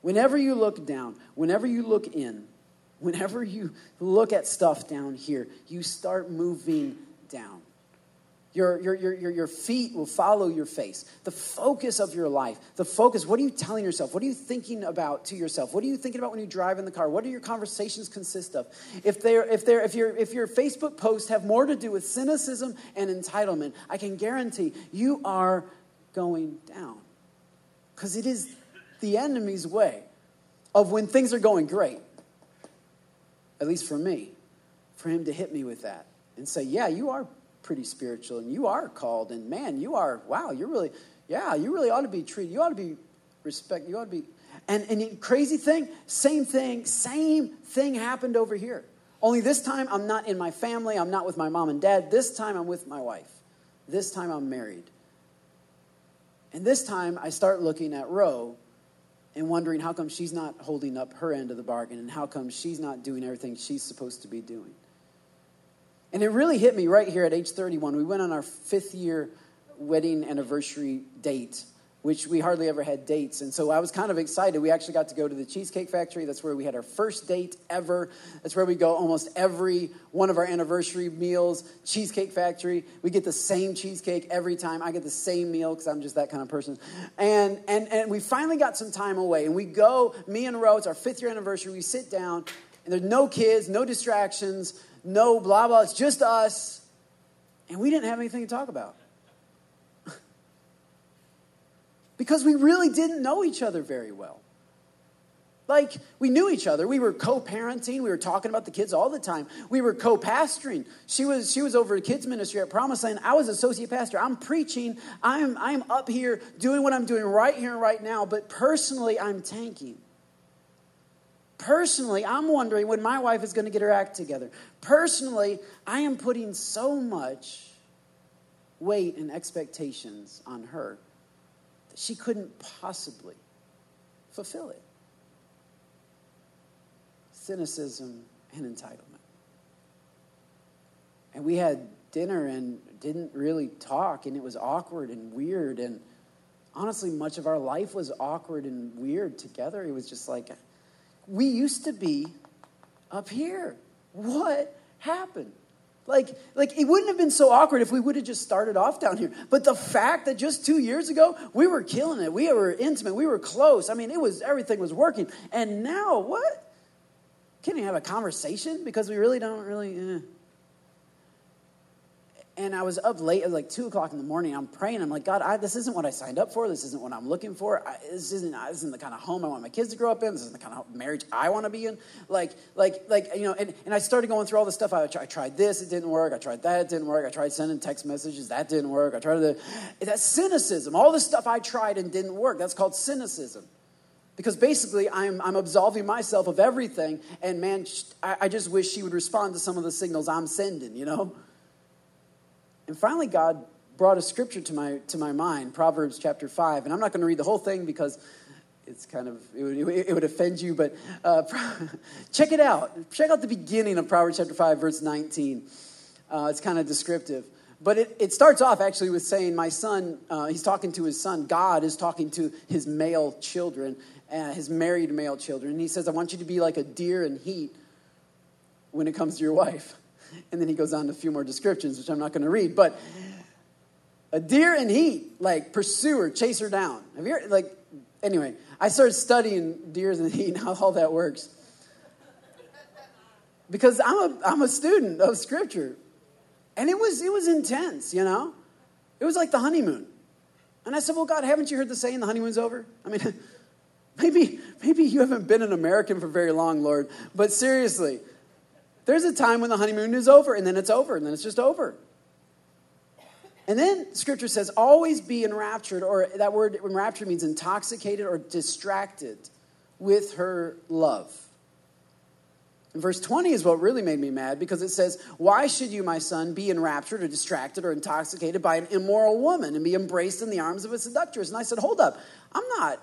Whenever you look down, whenever you look in, whenever you look at stuff down here, you start moving down. Your, your, your, your feet will follow your face. The focus of your life, the focus, what are you telling yourself? What are you thinking about to yourself? What are you thinking about when you drive in the car? What do your conversations consist of? If, they're, if, they're, if, your, if your Facebook posts have more to do with cynicism and entitlement, I can guarantee you are going down. Because it is the enemy's way of when things are going great, at least for me, for him to hit me with that and say, yeah, you are pretty spiritual and you are called and man, you are, wow, you're really, yeah, you really ought to be treated. You ought to be respect. You ought to be. And, and crazy thing, same thing, same thing happened over here. Only this time I'm not in my family. I'm not with my mom and dad. This time I'm with my wife. This time I'm married. And this time I start looking at Ro and wondering how come she's not holding up her end of the bargain and how come she's not doing everything she's supposed to be doing. And it really hit me right here at age 31. We went on our fifth year wedding anniversary date, which we hardly ever had dates. And so I was kind of excited. We actually got to go to the Cheesecake Factory. That's where we had our first date ever. That's where we go almost every one of our anniversary meals. Cheesecake Factory. We get the same cheesecake every time. I get the same meal because I'm just that kind of person. And, and, and we finally got some time away. And we go, me and Ro, it's our fifth year anniversary. We sit down, and there's no kids, no distractions no blah, blah. It's just us. And we didn't have anything to talk about. because we really didn't know each other very well. Like, we knew each other. We were co parenting. We were talking about the kids all the time. We were co pastoring. She was, she was over at kids' ministry at Promise Land. I was associate pastor. I'm preaching. I'm, I'm up here doing what I'm doing right here and right now. But personally, I'm tanking. Personally, I'm wondering when my wife is going to get her act together. Personally, I am putting so much weight and expectations on her that she couldn't possibly fulfill it cynicism, and entitlement. And we had dinner and didn't really talk, and it was awkward and weird. And honestly, much of our life was awkward and weird together. It was just like, we used to be up here. What happened? Like, like it wouldn't have been so awkward if we would have just started off down here. But the fact that just two years ago we were killing it, we were intimate, we were close. I mean, it was everything was working. And now what? can't even have a conversation because we really don't really. Eh. And I was up late, like two o'clock in the morning. I'm praying. I'm like, God, I, this isn't what I signed up for. This isn't what I'm looking for. I, this isn't this isn't the kind of home I want my kids to grow up in. This isn't the kind of marriage I want to be in. Like, like, like, you know. And, and I started going through all the stuff. I, I tried this, it didn't work. I tried that, it didn't work. I tried sending text messages, that didn't work. I tried the that cynicism. All the stuff I tried and didn't work. That's called cynicism. Because basically, I'm, I'm absolving myself of everything, and man, I, I just wish she would respond to some of the signals I'm sending, you know? And finally, God brought a scripture to my, to my mind, Proverbs chapter 5. And I'm not going to read the whole thing because it's kind of, it would, it would offend you, but uh, check it out. Check out the beginning of Proverbs chapter 5, verse 19. Uh, it's kind of descriptive. But it, it starts off actually with saying, My son, uh, he's talking to his son. God is talking to his male children uh, his married male children. And he says, I want you to be like a deer in heat when it comes to your wife. And then he goes on to a few more descriptions, which I'm not going to read. But a deer in heat, like pursue her, chase her down. Have you heard, like, anyway, I started studying deers in heat and how all that works. Because I'm a, I'm a student of scripture. And it was, it was intense, you know? It was like the honeymoon. And I said, Well, God, haven't you heard the saying the honeymoon's over? I mean, Maybe, maybe you haven't been an American for very long, Lord, but seriously, there's a time when the honeymoon is over, and then it's over, and then it's just over. And then scripture says, always be enraptured, or that word enraptured means intoxicated or distracted with her love. And verse 20 is what really made me mad because it says, Why should you, my son, be enraptured or distracted or intoxicated by an immoral woman and be embraced in the arms of a seductress? And I said, Hold up, I'm not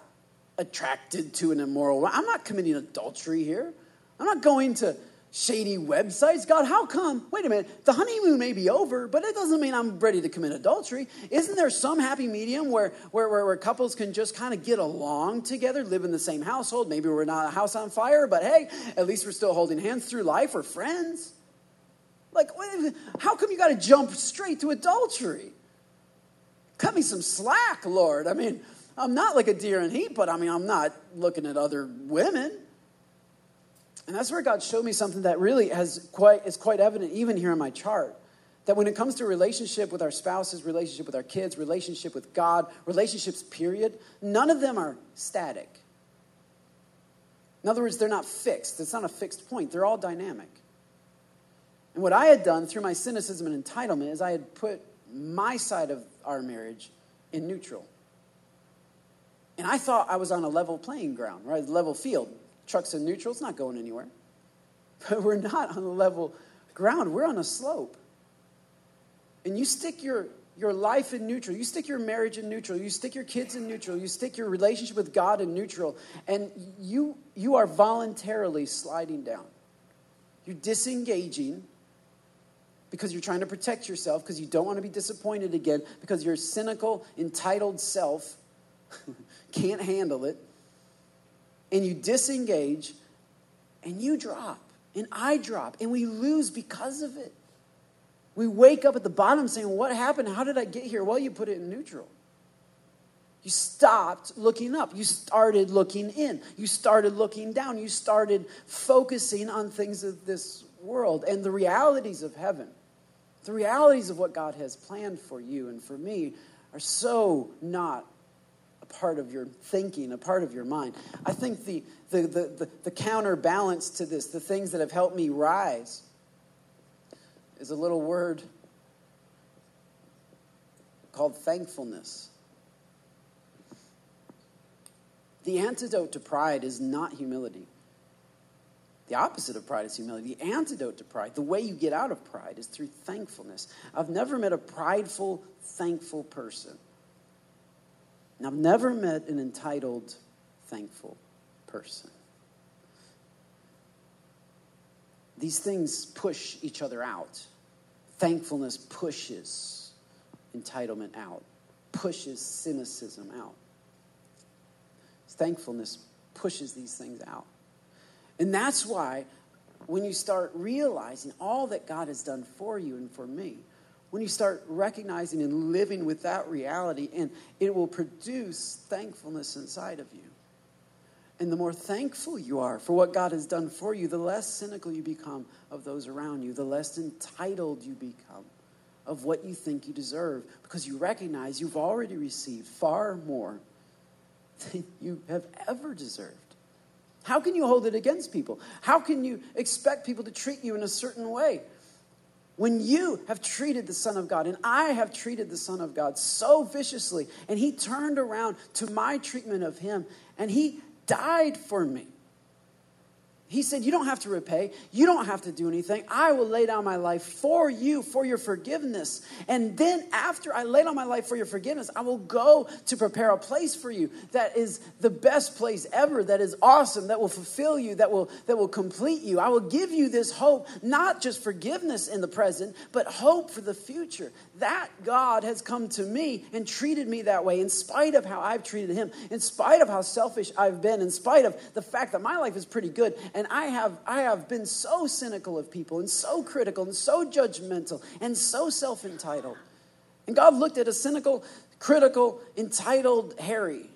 attracted to an immoral woman. I'm not committing adultery here. I'm not going to shady websites. God, how come? Wait a minute. The honeymoon may be over, but it doesn't mean I'm ready to commit adultery. Isn't there some happy medium where, where, where, where couples can just kind of get along together, live in the same household? Maybe we're not a house on fire, but hey, at least we're still holding hands through life. We're friends. Like, how come you got to jump straight to adultery? Cut me some slack, Lord. I mean, I'm not like a deer in heat, but I mean, I'm not looking at other women. And that's where God showed me something that really has quite, is quite evident even here in my chart. That when it comes to relationship with our spouses, relationship with our kids, relationship with God, relationships, period, none of them are static. In other words, they're not fixed. It's not a fixed point. They're all dynamic. And what I had done through my cynicism and entitlement is I had put my side of our marriage in neutral. And I thought I was on a level playing ground, right? Level field. Trucks in neutral, it's not going anywhere. But we're not on a level ground, we're on a slope. And you stick your, your life in neutral, you stick your marriage in neutral, you stick your kids in neutral, you stick your relationship with God in neutral, and you, you are voluntarily sliding down. You're disengaging because you're trying to protect yourself, because you don't want to be disappointed again, because your cynical, entitled self can't handle it, and you disengage, and you drop, and I drop, and we lose because of it. We wake up at the bottom saying, What happened? How did I get here? Well, you put it in neutral. You stopped looking up. You started looking in. You started looking down. You started focusing on things of this world and the realities of heaven. The realities of what God has planned for you and for me are so not part of your thinking, a part of your mind. I think the, the, the, the, the counterbalance to this, the things that have helped me rise, is a little word called thankfulness. The antidote to pride is not humility. The opposite of pride is humility. The antidote to pride, the way you get out of pride, is through thankfulness. I've never met a prideful, thankful person. I've never met an entitled, thankful person. These things push each other out. Thankfulness pushes entitlement out, pushes cynicism out. Thankfulness pushes these things out. And that's why when you start realizing all that God has done for you and for me, when you start recognizing and living with that reality, and it will produce thankfulness inside of you. And the more thankful you are for what God has done for you, the less cynical you become of those around you, the less entitled you become of what you think you deserve, because you recognize you've already received far more than you have ever deserved. How can you hold it against people? How can you expect people to treat you in a certain way? When you have treated the Son of God, and I have treated the Son of God so viciously, and He turned around to my treatment of Him, and He died for me. He said, You don't have to repay. You don't have to do anything. I will lay down my life for you, for your forgiveness. And then, after I lay down my life for your forgiveness, I will go to prepare a place for you that is the best place ever, that is awesome, that will fulfill you, that will, that will complete you. I will give you this hope, not just forgiveness in the present, but hope for the future. That God has come to me and treated me that way, in spite of how I've treated Him, in spite of how selfish I've been, in spite of the fact that my life is pretty good. And and I have, I have been so cynical of people and so critical and so judgmental and so self entitled. And God looked at a cynical, critical, entitled Harry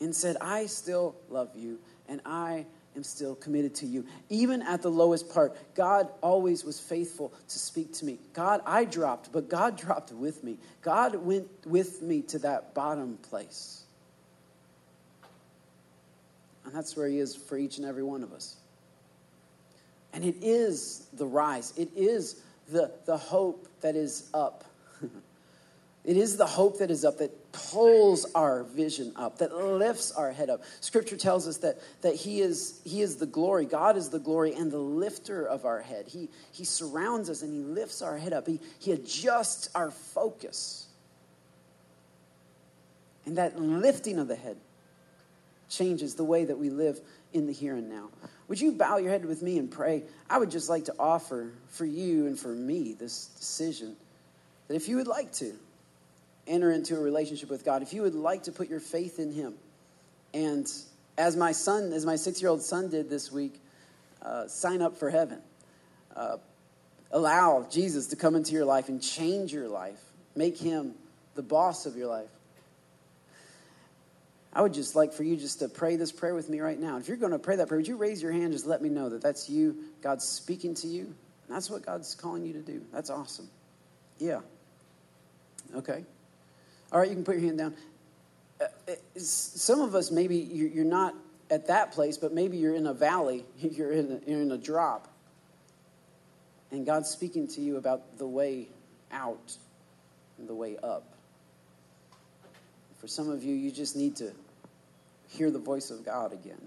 and said, I still love you and I am still committed to you. Even at the lowest part, God always was faithful to speak to me. God, I dropped, but God dropped with me. God went with me to that bottom place. And that's where He is for each and every one of us. And it is the rise, it is the, the hope that is up. it is the hope that is up that pulls our vision up, that lifts our head up. Scripture tells us that, that he, is, he is the glory. God is the glory and the lifter of our head. He, he surrounds us and He lifts our head up. He, he adjusts our focus. And that lifting of the head changes the way that we live in the here and now. Would you bow your head with me and pray? I would just like to offer for you and for me this decision that if you would like to enter into a relationship with God, if you would like to put your faith in Him, and as my son, as my six year old son did this week, uh, sign up for heaven. Uh, allow Jesus to come into your life and change your life, make Him the boss of your life. I would just like for you just to pray this prayer with me right now. If you're going to pray that prayer, would you raise your hand? Just let me know that that's you. God's speaking to you. That's what God's calling you to do. That's awesome. Yeah. Okay. All right, you can put your hand down. Uh, some of us, maybe you're not at that place, but maybe you're in a valley, you're in a, you're in a drop. And God's speaking to you about the way out and the way up. For some of you, you just need to hear the voice of God again.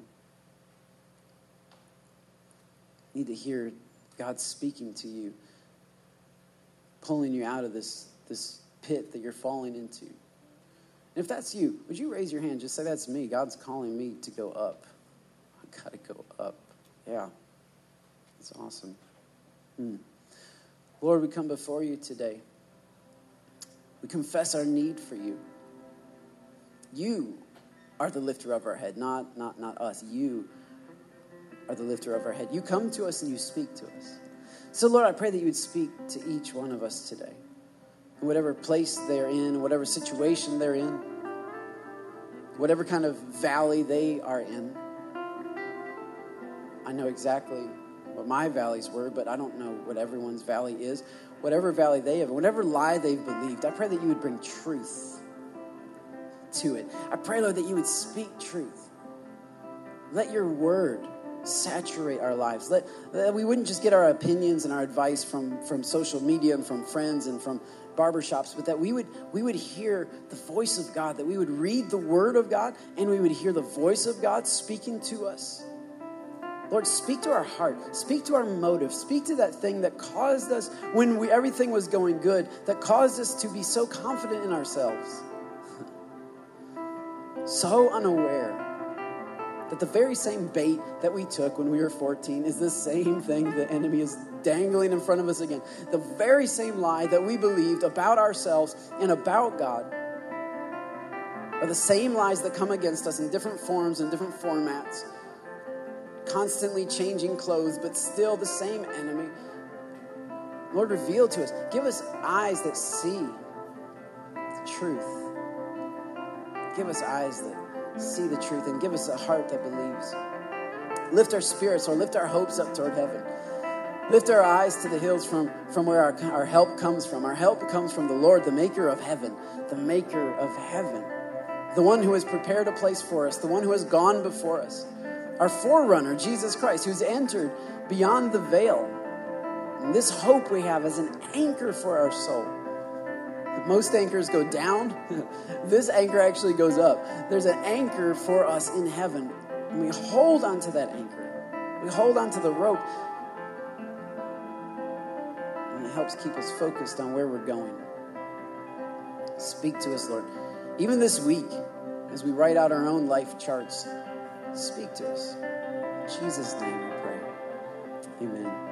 You need to hear God speaking to you, pulling you out of this, this pit that you're falling into. And if that's you, would you raise your hand? Just say, That's me. God's calling me to go up. I got to go up. Yeah. That's awesome. Hmm. Lord, we come before you today. We confess our need for you. You are the lifter of our head, not, not, not us. You are the lifter of our head. You come to us and you speak to us. So, Lord, I pray that you would speak to each one of us today, in whatever place they're in, whatever situation they're in, whatever kind of valley they are in. I know exactly what my valleys were, but I don't know what everyone's valley is. Whatever valley they have, whatever lie they've believed, I pray that you would bring truth to it. I pray, Lord, that you would speak truth. Let your word saturate our lives. Let, we wouldn't just get our opinions and our advice from, from social media and from friends and from barbershops, but that we would we would hear the voice of God, that we would read the word of God, and we would hear the voice of God speaking to us. Lord, speak to our heart, speak to our motive, speak to that thing that caused us, when we, everything was going good, that caused us to be so confident in ourselves, so unaware that the very same bait that we took when we were 14 is the same thing the enemy is dangling in front of us again. The very same lie that we believed about ourselves and about God are the same lies that come against us in different forms and different formats constantly changing clothes, but still the same enemy. Lord, reveal to us. Give us eyes that see the truth. Give us eyes that see the truth and give us a heart that believes. Lift our spirits or lift our hopes up toward heaven. Lift our eyes to the hills from, from where our, our help comes from. Our help comes from the Lord, the maker of heaven, the maker of heaven, the one who has prepared a place for us, the one who has gone before us our forerunner, Jesus Christ, who's entered beyond the veil. And this hope we have is an anchor for our soul. Most anchors go down. this anchor actually goes up. There's an anchor for us in heaven. And we hold onto that anchor. We hold onto the rope. And it helps keep us focused on where we're going. Speak to us, Lord. Even this week, as we write out our own life charts, Speak to us. In Jesus' name we pray. Amen.